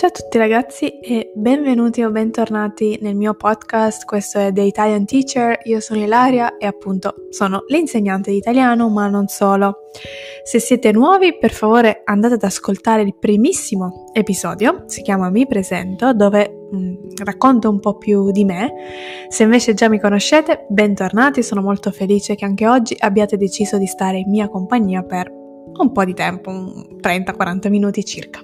Ciao a tutti ragazzi e benvenuti o bentornati nel mio podcast, questo è The Italian Teacher, io sono Ilaria e appunto sono l'insegnante di italiano ma non solo. Se siete nuovi per favore andate ad ascoltare il primissimo episodio, si chiama Mi presento, dove mh, mm, racconto un po' più di me. Se invece già mi conoscete, bentornati, sono molto felice che anche oggi abbiate deciso di stare in mia compagnia per un po' di tempo, 30-40 minuti circa.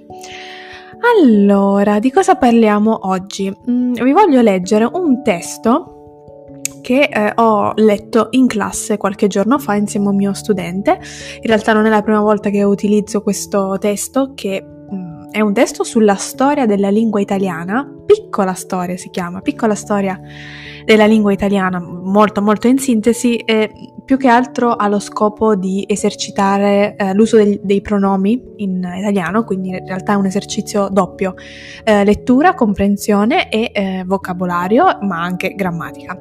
Allora, di cosa parliamo oggi? Mm, vi voglio leggere un testo che eh, ho letto in classe qualche giorno fa insieme a un mio studente. In realtà non è la prima volta che utilizzo questo testo, che mm, è un testo sulla storia della lingua italiana, piccola storia si chiama, piccola storia della lingua italiana, molto molto in sintesi, e più che altro ha lo scopo di esercitare eh, l'uso del, dei pronomi in italiano, quindi in realtà è un esercizio doppio, eh, lettura, comprensione e eh, vocabolario, ma anche grammatica.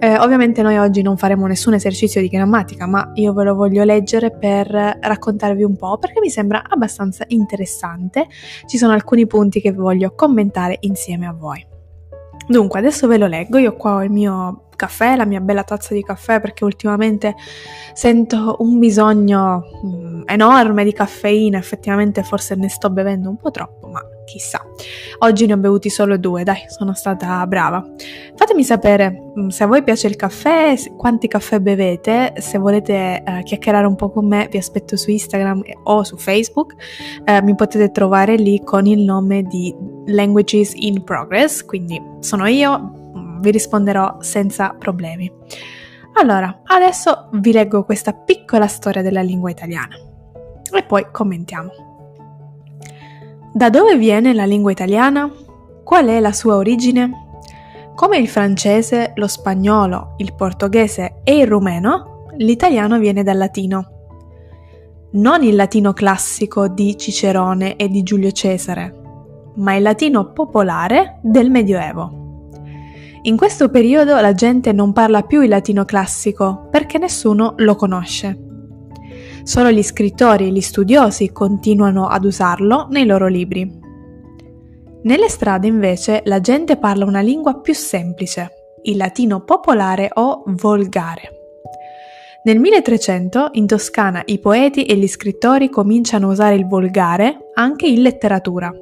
Eh, ovviamente noi oggi non faremo nessun esercizio di grammatica, ma io ve lo voglio leggere per raccontarvi un po' perché mi sembra abbastanza interessante. Ci sono alcuni punti che voglio commentare insieme a voi. Dunque, adesso ve lo leggo, io qua ho il mio caffè, la mia bella tazza di caffè perché ultimamente sento un bisogno mm, enorme di caffeina, effettivamente forse ne sto bevendo un po' troppo, ma chissà. Oggi ne ho bevuti solo due, dai, sono stata brava. Fatemi sapere mm, se a voi piace il caffè, quanti caffè bevete, se volete eh, chiacchierare un po' con me, vi aspetto su Instagram o su Facebook, eh, mi potete trovare lì con il nome di Languages in Progress, quindi sono io, vi risponderò senza problemi. Allora, adesso vi leggo questa piccola storia della lingua italiana e poi commentiamo. Da dove viene la lingua italiana? Qual è la sua origine? Come il francese, lo spagnolo, il portoghese e il rumeno, l'italiano viene dal latino. Non il latino classico di Cicerone e di Giulio Cesare, ma il latino popolare del Medioevo. In questo periodo la gente non parla più il latino classico perché nessuno lo conosce. Solo gli scrittori e gli studiosi continuano ad usarlo nei loro libri. Nelle strade invece la gente parla una lingua più semplice, il latino popolare o volgare. Nel 1300 in Toscana i poeti e gli scrittori cominciano a usare il volgare anche in letteratura.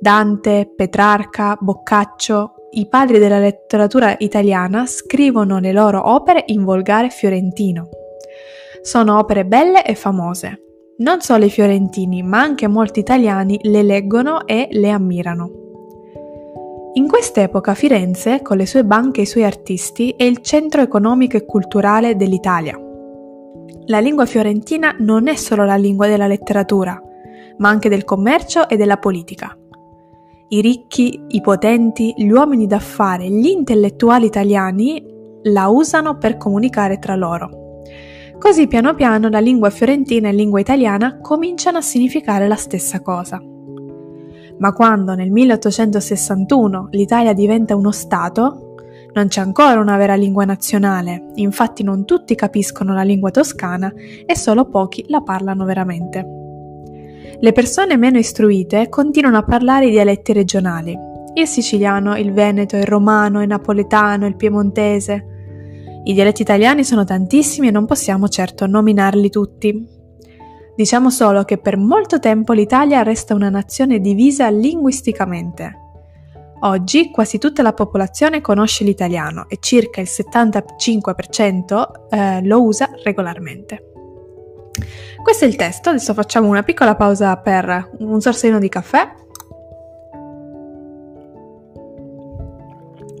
Dante, Petrarca, Boccaccio, i padri della letteratura italiana scrivono le loro opere in volgare fiorentino. Sono opere belle e famose. Non solo i fiorentini, ma anche molti italiani le leggono e le ammirano. In quest'epoca Firenze, con le sue banche e i suoi artisti, è il centro economico e culturale dell'Italia. La lingua fiorentina non è solo la lingua della letteratura, ma anche del commercio e della politica. I ricchi, i potenti, gli uomini d'affare, gli intellettuali italiani la usano per comunicare tra loro. Così piano piano la lingua fiorentina e la lingua italiana cominciano a significare la stessa cosa. Ma quando nel 1861 l'Italia diventa uno Stato, non c'è ancora una vera lingua nazionale, infatti non tutti capiscono la lingua toscana e solo pochi la parlano veramente. Le persone meno istruite continuano a parlare i dialetti regionali, il siciliano, il veneto, il romano, il napoletano, il piemontese. I dialetti italiani sono tantissimi e non possiamo certo nominarli tutti. Diciamo solo che per molto tempo l'Italia resta una nazione divisa linguisticamente. Oggi quasi tutta la popolazione conosce l'italiano e circa il 75% eh, lo usa regolarmente. Questo è il testo, adesso facciamo una piccola pausa per un sorsino di caffè.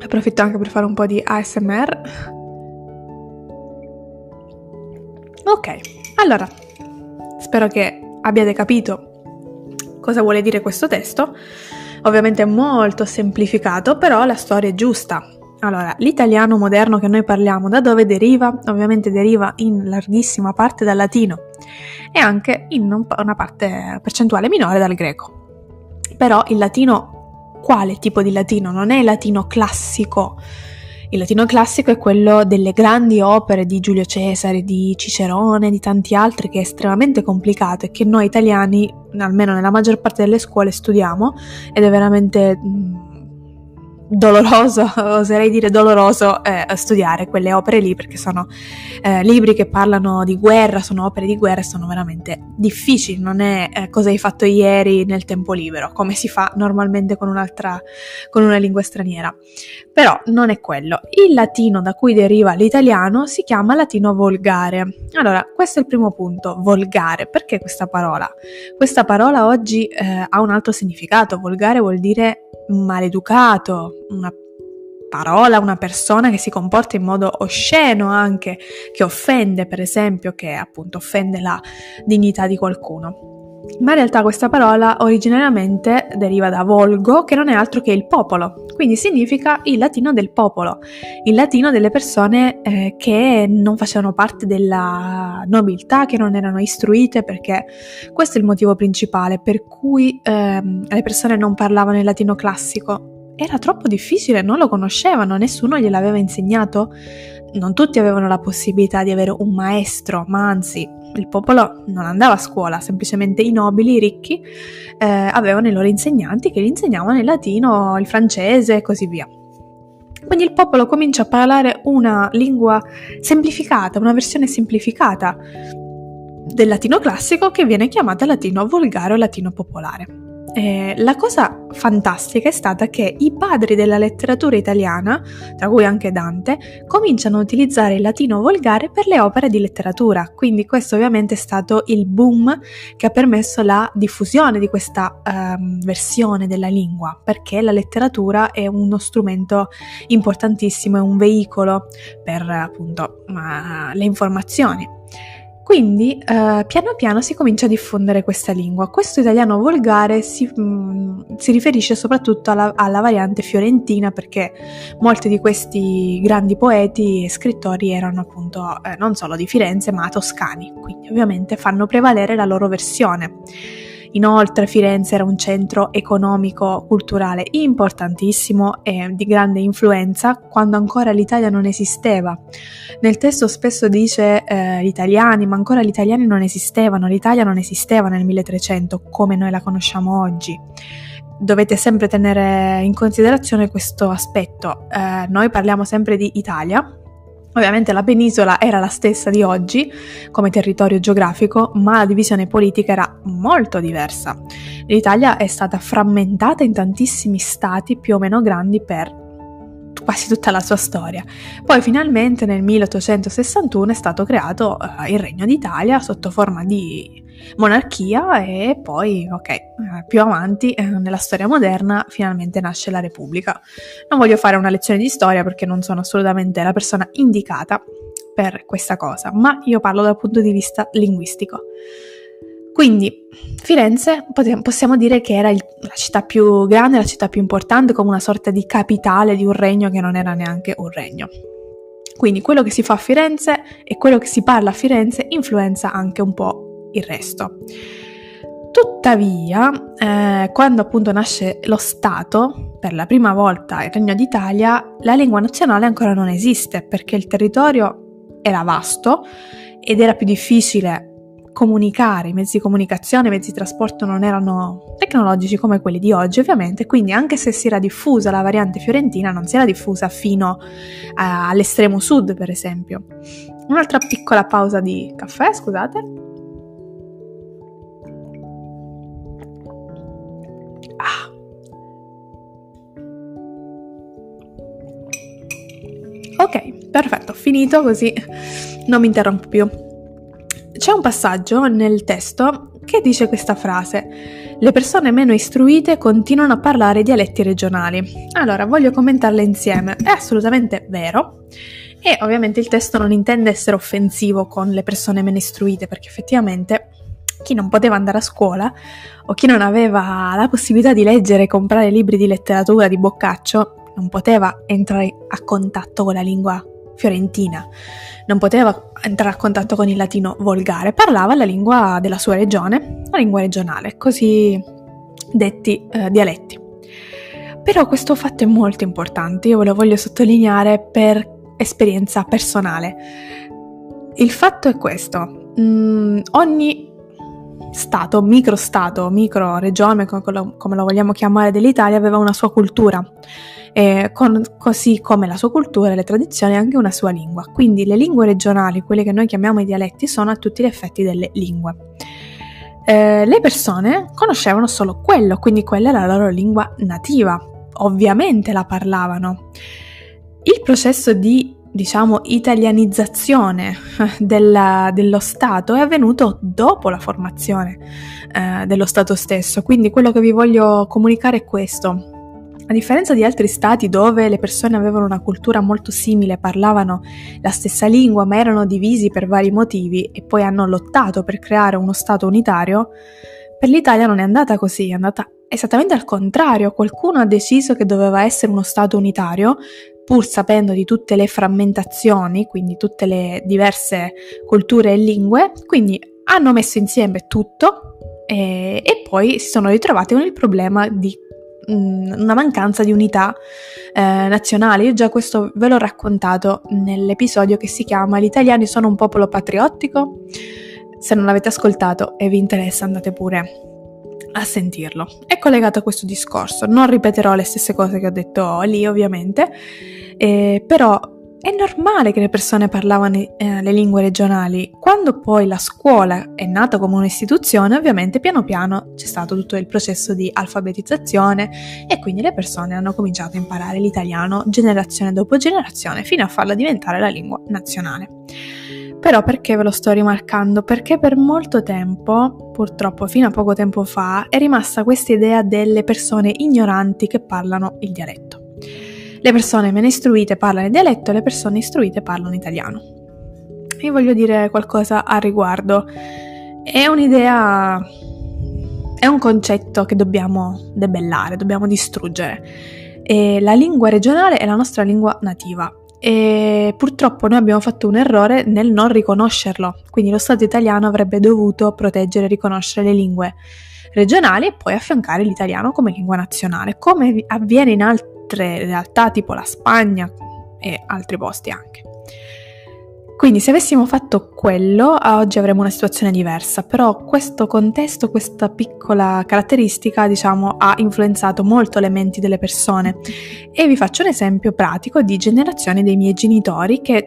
Approfitto anche per fare un po' di ASMR. Ok, allora, spero che abbiate capito cosa vuole dire questo testo. Ovviamente è molto semplificato, però la storia è giusta. Allora, l'italiano moderno che noi parliamo da dove deriva? Ovviamente deriva in larghissima parte dal latino e anche in una parte percentuale minore dal greco. Però il latino, quale tipo di latino? Non è il latino classico, Il latino classico è quello delle grandi opere di Giulio Cesare, di Cicerone, di tanti altri, che è estremamente complicato e che noi italiani, almeno nella maggior parte delle scuole, studiamo ed è veramente mm, doloroso, oserei dire doloroso, eh, studiare quelle opere lì perché sono eh, libri che parlano di guerra, sono opere di guerra e sono veramente difficili, non è eh, cosa hai fatto ieri nel tempo libero, come si fa normalmente con un'altra, con una lingua straniera. Però non è quello. Il latino da cui deriva l'italiano si chiama latino volgare. Allora, questo è il primo punto, volgare. Perché questa parola? Questa parola oggi eh, ha un altro significato, volgare vuol dire maleducato, una parola, una persona che si comporta in modo osceno anche, che offende per esempio, che appunto offende la dignità di qualcuno. Ma in realtà questa parola originariamente deriva da volgo, che non è altro che il popolo, quindi significa il latino del popolo, il latino delle persone eh, che non facevano parte della nobiltà, che non erano istruite, perché questo è il motivo principale per cui eh, le persone non parlavano il latino classico. Era troppo difficile, non lo conoscevano, nessuno gliel'aveva insegnato. Non tutti avevano la possibilità di avere un maestro, ma anzi il popolo non andava a scuola, semplicemente i nobili, i ricchi, eh, avevano i loro insegnanti che gli insegnavano il latino, il francese e così via. Quindi il popolo comincia a parlare una lingua semplificata, una versione semplificata del latino classico che viene chiamata latino volgare o latino popolare. Eh, la cosa fantastica è stata che i padri della letteratura italiana, tra cui anche Dante, cominciano a utilizzare il latino volgare per le opere di letteratura, quindi questo ovviamente è stato il boom che ha permesso la diffusione di questa ehm, versione della lingua, perché la letteratura è uno strumento importantissimo, è un veicolo per appunto uh, le informazioni. Quindi eh, piano piano si comincia a diffondere questa lingua. Questo italiano volgare si, mh, mm, si riferisce soprattutto alla, alla, variante fiorentina perché molti di questi grandi poeti e scrittori erano appunto eh, non solo di Firenze ma toscani, quindi ovviamente fanno prevalere la loro versione. Inoltre Firenze era un centro economico-culturale importantissimo e di grande influenza quando ancora l'Italia non esisteva. Nel testo spesso dice eh, gli italiani, ma ancora gli italiani non esistevano, l'Italia non esisteva nel 1300 come noi la conosciamo oggi dovete sempre tenere in considerazione questo aspetto. Eh, noi parliamo sempre di Italia, Ovviamente la penisola era la stessa di oggi come territorio geografico, ma la divisione politica era molto diversa. L'Italia è stata frammentata in tantissimi stati più o meno grandi per quasi tutta la sua storia. Poi finalmente nel 1861 è stato creato uh, il Regno d'Italia sotto forma di monarchia e poi, ok, eh, più avanti eh, nella storia moderna finalmente nasce la Repubblica. Non voglio fare una lezione di storia perché non sono assolutamente la persona indicata per questa cosa, ma io parlo dal punto di vista linguistico. Quindi Firenze possiamo dire che era il, la città più grande, la città più importante, come una sorta di capitale di un regno che non era neanche un regno. Quindi quello che si fa a Firenze e quello che si parla a Firenze influenza anche un po' il resto. Tuttavia, eh, quando appunto nasce lo Stato, per la prima volta il Regno d'Italia, la lingua nazionale ancora non esiste perché il territorio era vasto ed era più difficile comunicare, i mezzi di comunicazione, i mezzi di trasporto non erano tecnologici come quelli di oggi ovviamente, quindi anche se si era diffusa la variante fiorentina non si era diffusa fino a, all'estremo sud per esempio. Un'altra piccola pausa di caffè, scusate. Perfetto, finito così non mi interrompo più. C'è un passaggio nel testo che dice questa frase. Le persone meno istruite continuano a parlare dialetti regionali. Allora, voglio commentarle insieme. È assolutamente vero. E ovviamente il testo non intende essere offensivo con le persone meno istruite, perché effettivamente chi non poteva andare a scuola o chi non aveva la possibilità di leggere e comprare libri di letteratura di Boccaccio non poteva entrare a contatto con la lingua fiorentina, non poteva entrare a contatto con il latino volgare, parlava la lingua della sua regione, la lingua regionale, così detti eh, dialetti. Però questo fatto è molto importante, io ve lo voglio sottolineare per esperienza personale. Il fatto è questo, mm, ogni stato, microstato, micro regione, come lo vogliamo chiamare, dell'Italia aveva una sua cultura, eh, con, così come la sua cultura e le tradizioni anche una sua lingua. Quindi le lingue regionali, quelle che noi chiamiamo i dialetti, sono a tutti gli effetti delle lingue. Eh, le persone conoscevano solo quello, quindi quella era la loro lingua nativa, ovviamente la parlavano. Il processo di diciamo, italianizzazione della, dello Stato è avvenuto dopo la formazione eh, dello Stato stesso. Quindi quello che vi voglio comunicare è questo. A differenza di altri stati dove le persone avevano una cultura molto simile, parlavano la stessa lingua ma erano divisi per vari motivi e poi hanno lottato per creare uno Stato unitario, per l'Italia non è andata così, è andata esattamente al contrario. Qualcuno ha deciso che doveva essere uno Stato unitario, pur sapendo di tutte le frammentazioni, quindi tutte le diverse culture e lingue, quindi hanno messo insieme tutto e, e poi si sono ritrovati con il problema di una mancanza di unità eh, nazionale. Io già questo ve l'ho raccontato nell'episodio che si chiama Gli italiani sono un popolo patriottico. Se non l'avete ascoltato e vi interessa andate pure a sentirlo. È collegato a questo discorso. Non ripeterò le stesse cose che ho detto lì, ovviamente, eh, però è normale che le persone parlavano eh, le lingue regionali. Quando poi la scuola è nata come un'istituzione, ovviamente piano piano c'è stato tutto il processo di alfabetizzazione e quindi le persone hanno cominciato a imparare l'italiano generazione dopo generazione fino a farla diventare la lingua nazionale. Però perché ve lo sto rimarcando? Perché per molto tempo, purtroppo fino a poco tempo fa, è rimasta questa idea delle persone ignoranti che parlano il dialetto. Le persone meno istruite parlano il dialetto, le persone istruite parlano italiano. Vi voglio dire qualcosa a riguardo. È un'idea, è un concetto che dobbiamo debellare, dobbiamo distruggere. E la lingua regionale è la nostra lingua nativa e purtroppo noi abbiamo fatto un errore nel non riconoscerlo, quindi lo Stato italiano avrebbe dovuto proteggere e riconoscere le lingue regionali e poi affiancare l'italiano come lingua nazionale, come avviene in altre realtà tipo la Spagna e altri posti anche. Quindi se avessimo fatto quello, oggi avremmo una situazione diversa, però questo contesto, questa piccola caratteristica, diciamo, ha influenzato molto le menti delle persone. E vi faccio un esempio pratico di generazione dei miei genitori che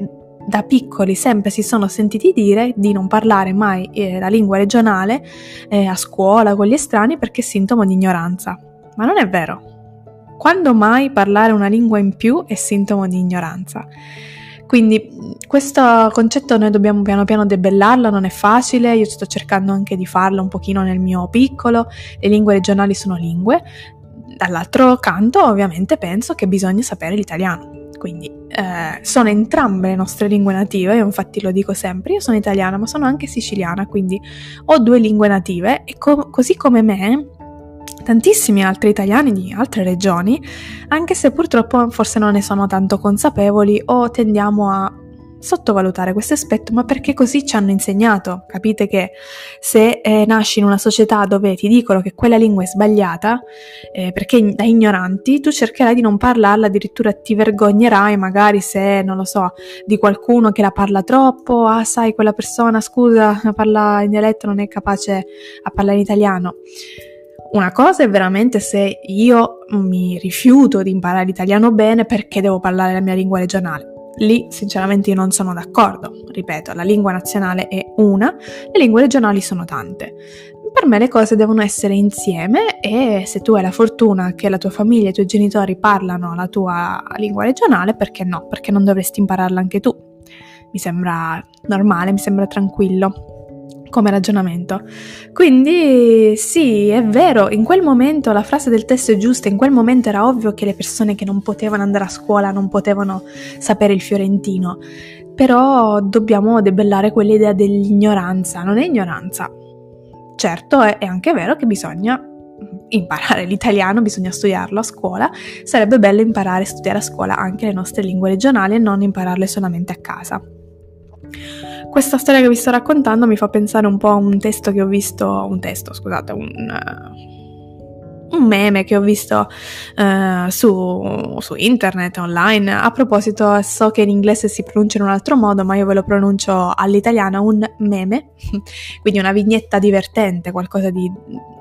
da piccoli sempre si sono sentiti dire di non parlare mai eh, la lingua regionale eh, a scuola con gli estranei perché è sintomo di ignoranza. Ma non è vero. Quando mai parlare una lingua in più è sintomo di ignoranza? Quindi questo concetto noi dobbiamo piano piano debellarlo, non è facile, io sto cercando anche di farlo un pochino nel mio piccolo, le lingue regionali sono lingue, dall'altro canto ovviamente penso che bisogna sapere l'italiano. Quindi eh, sono entrambe le nostre lingue native, io infatti lo dico sempre, io sono italiana ma sono anche siciliana, quindi ho due lingue native e co- così come me tantissimi altri italiani di altre regioni, anche se purtroppo forse non ne sono tanto consapevoli o tendiamo a sottovalutare questo aspetto, ma perché così ci hanno insegnato. Capite che se eh, nasci in una società dove ti dicono che quella lingua è sbagliata, eh, perché da ignoranti, tu cercherai di non parlarla, addirittura ti vergognerai magari se, non lo so, di qualcuno che la parla troppo, ah sai, quella persona, scusa, parla in dialetto, non è capace a parlare in italiano. Una cosa è veramente se io mi rifiuto di imparare l'italiano bene perché devo parlare la mia lingua regionale. Lì sinceramente io non sono d'accordo. Ripeto, la lingua nazionale è una, le lingue regionali sono tante. Per me le cose devono essere insieme e se tu hai la fortuna che la tua famiglia e i tuoi genitori parlano la tua lingua regionale, perché no? Perché non dovresti impararla anche tu? Mi sembra normale, mi sembra tranquillo come ragionamento. Quindi sì, è vero, in quel momento la frase del testo è giusta, in quel momento era ovvio che le persone che non potevano andare a scuola non potevano sapere il fiorentino, però dobbiamo debellare quell'idea dell'ignoranza, non è ignoranza. Certo, è, è anche vero che bisogna imparare l'italiano, bisogna studiarlo a scuola, sarebbe bello imparare a studiare a scuola anche le nostre lingue regionali e non impararle solamente a casa. Questa storia che vi sto raccontando mi fa pensare un po' a un testo che ho visto, un testo, scusate, un, un meme che ho visto uh, su, su, internet, online. A proposito, so che in inglese si pronuncia in un altro modo, ma io ve lo pronuncio all'italiana, un meme, quindi una vignetta divertente, qualcosa di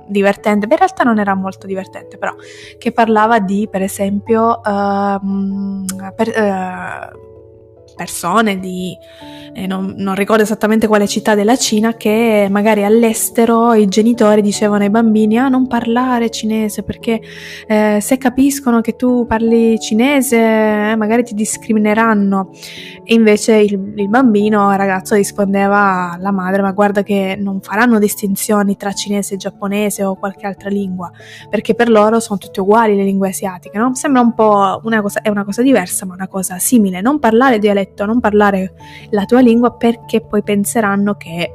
divertente, Beh, in realtà non era molto divertente, però, che parlava di, per esempio, uh, per, uh, persone di, eh, non, non, ricordo esattamente quale città della Cina, che magari all'estero i genitori dicevano ai bambini ah non parlare cinese perché eh, se capiscono che tu parli cinese eh, magari ti discrimineranno e invece il, il bambino, il ragazzo rispondeva alla madre ma guarda che non faranno distinzioni tra cinese e giapponese o qualche altra lingua perché per loro sono tutte uguali le lingue asiatiche, no? Sembra un po' una cosa, è una cosa diversa ma una cosa simile, non parlare dialetto detto non parlare la tua lingua perché poi penseranno che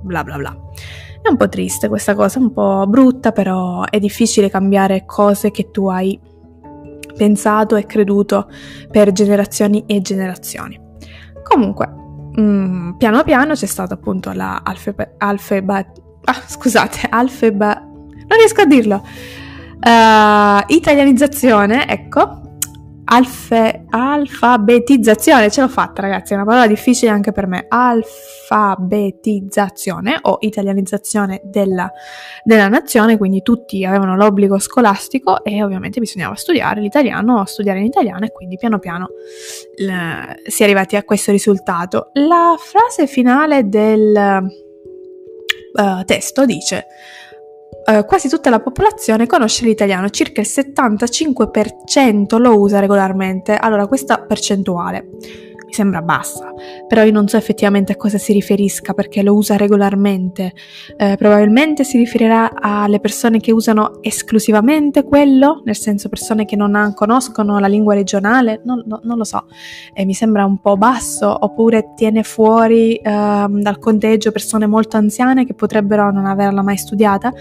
bla bla bla. È un po' triste questa cosa, un po' brutta, però è difficile cambiare cose che tu hai pensato e creduto per generazioni e generazioni. Comunque, mm, piano piano c'è stata appunto la alfebe, alfeba, ah, scusate, alfeba, non riesco a dirlo, uh, italianizzazione, ecco, Alfe, alfabetizzazione, ce l'ho fatta ragazzi, è una parola difficile anche per me, alfabetizzazione o italianizzazione della, della nazione, quindi tutti avevano l'obbligo scolastico e ovviamente bisognava studiare l'italiano, studiare in italiano e quindi piano piano l- si è arrivati a questo risultato. La frase finale del uh, testo dice eh, quasi tutta la popolazione conosce l'italiano, circa il 75% lo usa regolarmente. Allora, questa percentuale sembra bassa, però io non so effettivamente a cosa si riferisca perché lo usa regolarmente. Eh, probabilmente si riferirà alle persone che usano esclusivamente quello, nel senso persone che non conoscono la lingua regionale, non, no, non lo so, eh, mi sembra un po' basso, oppure tiene fuori eh, dal conteggio persone molto anziane che potrebbero non averla mai studiata.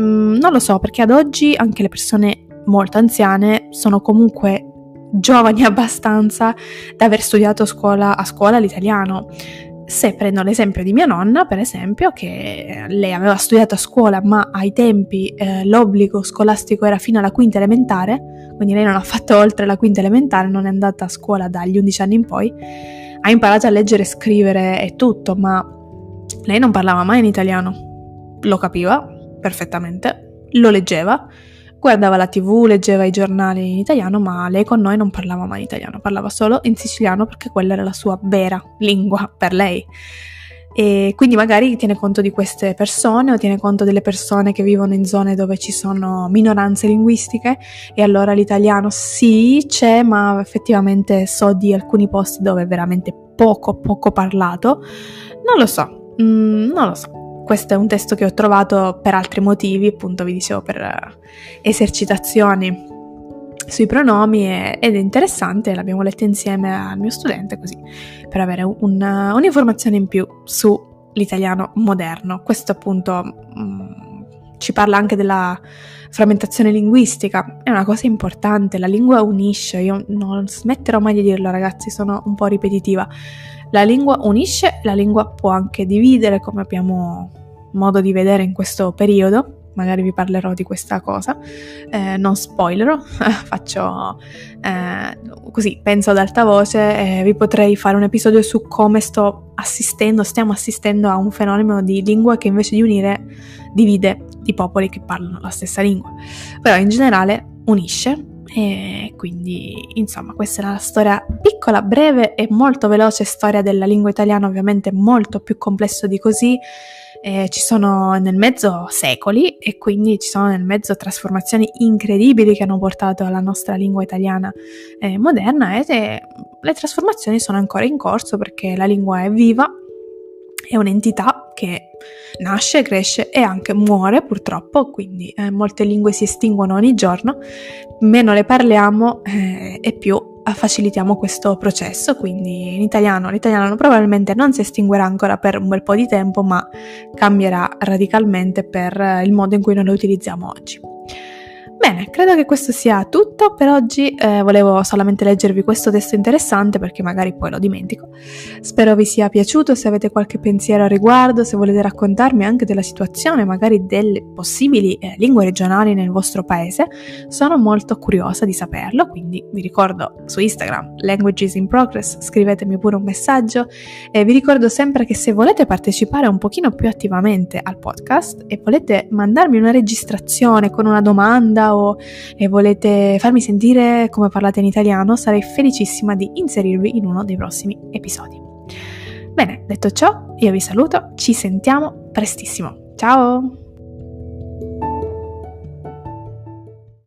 Mm, non lo so, perché ad oggi anche le persone molto anziane sono comunque giovani abbastanza da aver studiato a scuola, a scuola l'italiano. Se prendo l'esempio di mia nonna, per esempio, che lei aveva studiato a scuola, ma ai tempi eh, l'obbligo scolastico era fino alla quinta elementare, quindi lei non ha fatto oltre la quinta elementare, non è andata a scuola dagli 11 anni in poi, ha imparato a leggere scrivere e tutto, ma lei non parlava mai in italiano. Lo capiva perfettamente, lo leggeva, guardava la tv, leggeva i giornali in italiano, ma lei con noi non parlava mai italiano, parlava solo in siciliano perché quella era la sua vera lingua per lei. E quindi magari tiene conto di queste persone o tiene conto delle persone che vivono in zone dove ci sono minoranze linguistiche e allora l'italiano sì c'è, ma effettivamente so di alcuni posti dove è veramente poco poco parlato. Non lo so, mm, non lo so questo è un testo che ho trovato per altri motivi, appunto vi dicevo per eh, esercitazioni sui pronomi ed è interessante, l'abbiamo letto insieme al mio studente così per avere un, un'informazione in più sull'italiano moderno. Questo appunto mh, mm, ci parla anche della frammentazione linguistica, è una cosa importante, la lingua unisce, io non smetterò mai di dirlo ragazzi, sono un po' ripetitiva. La lingua unisce, la lingua può anche dividere, come abbiamo modo di vedere in questo periodo. Magari vi parlerò di questa cosa, eh, non spoilerò, faccio eh, così, penso ad alta voce, eh, vi potrei fare un episodio su come sto assistendo, stiamo assistendo a un fenomeno di lingua che invece di unire divide i popoli che parlano la stessa lingua. Però in generale unisce e quindi, insomma, questa è la storia piccola, breve e molto veloce storia della lingua italiana, ovviamente molto più complesso di così. Eh, ci sono nel mezzo secoli e quindi ci sono nel mezzo trasformazioni incredibili che hanno portato alla nostra lingua italiana eh, moderna e le trasformazioni sono ancora in corso perché la lingua è viva è un'entità che nasce, cresce e anche muore purtroppo, quindi eh, molte lingue si estinguono ogni giorno, meno le parliamo eh, e più facilitiamo questo processo, quindi in italiano l'italiano probabilmente non si estinguerà ancora per un bel po' di tempo, ma cambierà radicalmente per il modo in cui noi lo utilizziamo oggi. Bene, credo che questo sia tutto per oggi. Eh, volevo solamente leggervi questo testo interessante perché magari poi lo dimentico. Spero vi sia piaciuto, se avete qualche pensiero a riguardo, se volete raccontarmi anche della situazione, magari delle possibili eh, lingue regionali nel vostro paese, sono molto curiosa di saperlo, quindi vi ricordo su Instagram Languages in Progress, scrivetemi pure un messaggio e vi ricordo sempre che se volete partecipare un pochino più attivamente al podcast e volete mandarmi una registrazione con una domanda o e volete farmi sentire come parlate in italiano, sarei felicissima di inserirvi in uno dei prossimi episodi. Bene, detto ciò, io vi saluto, ci sentiamo prestissimo. Ciao!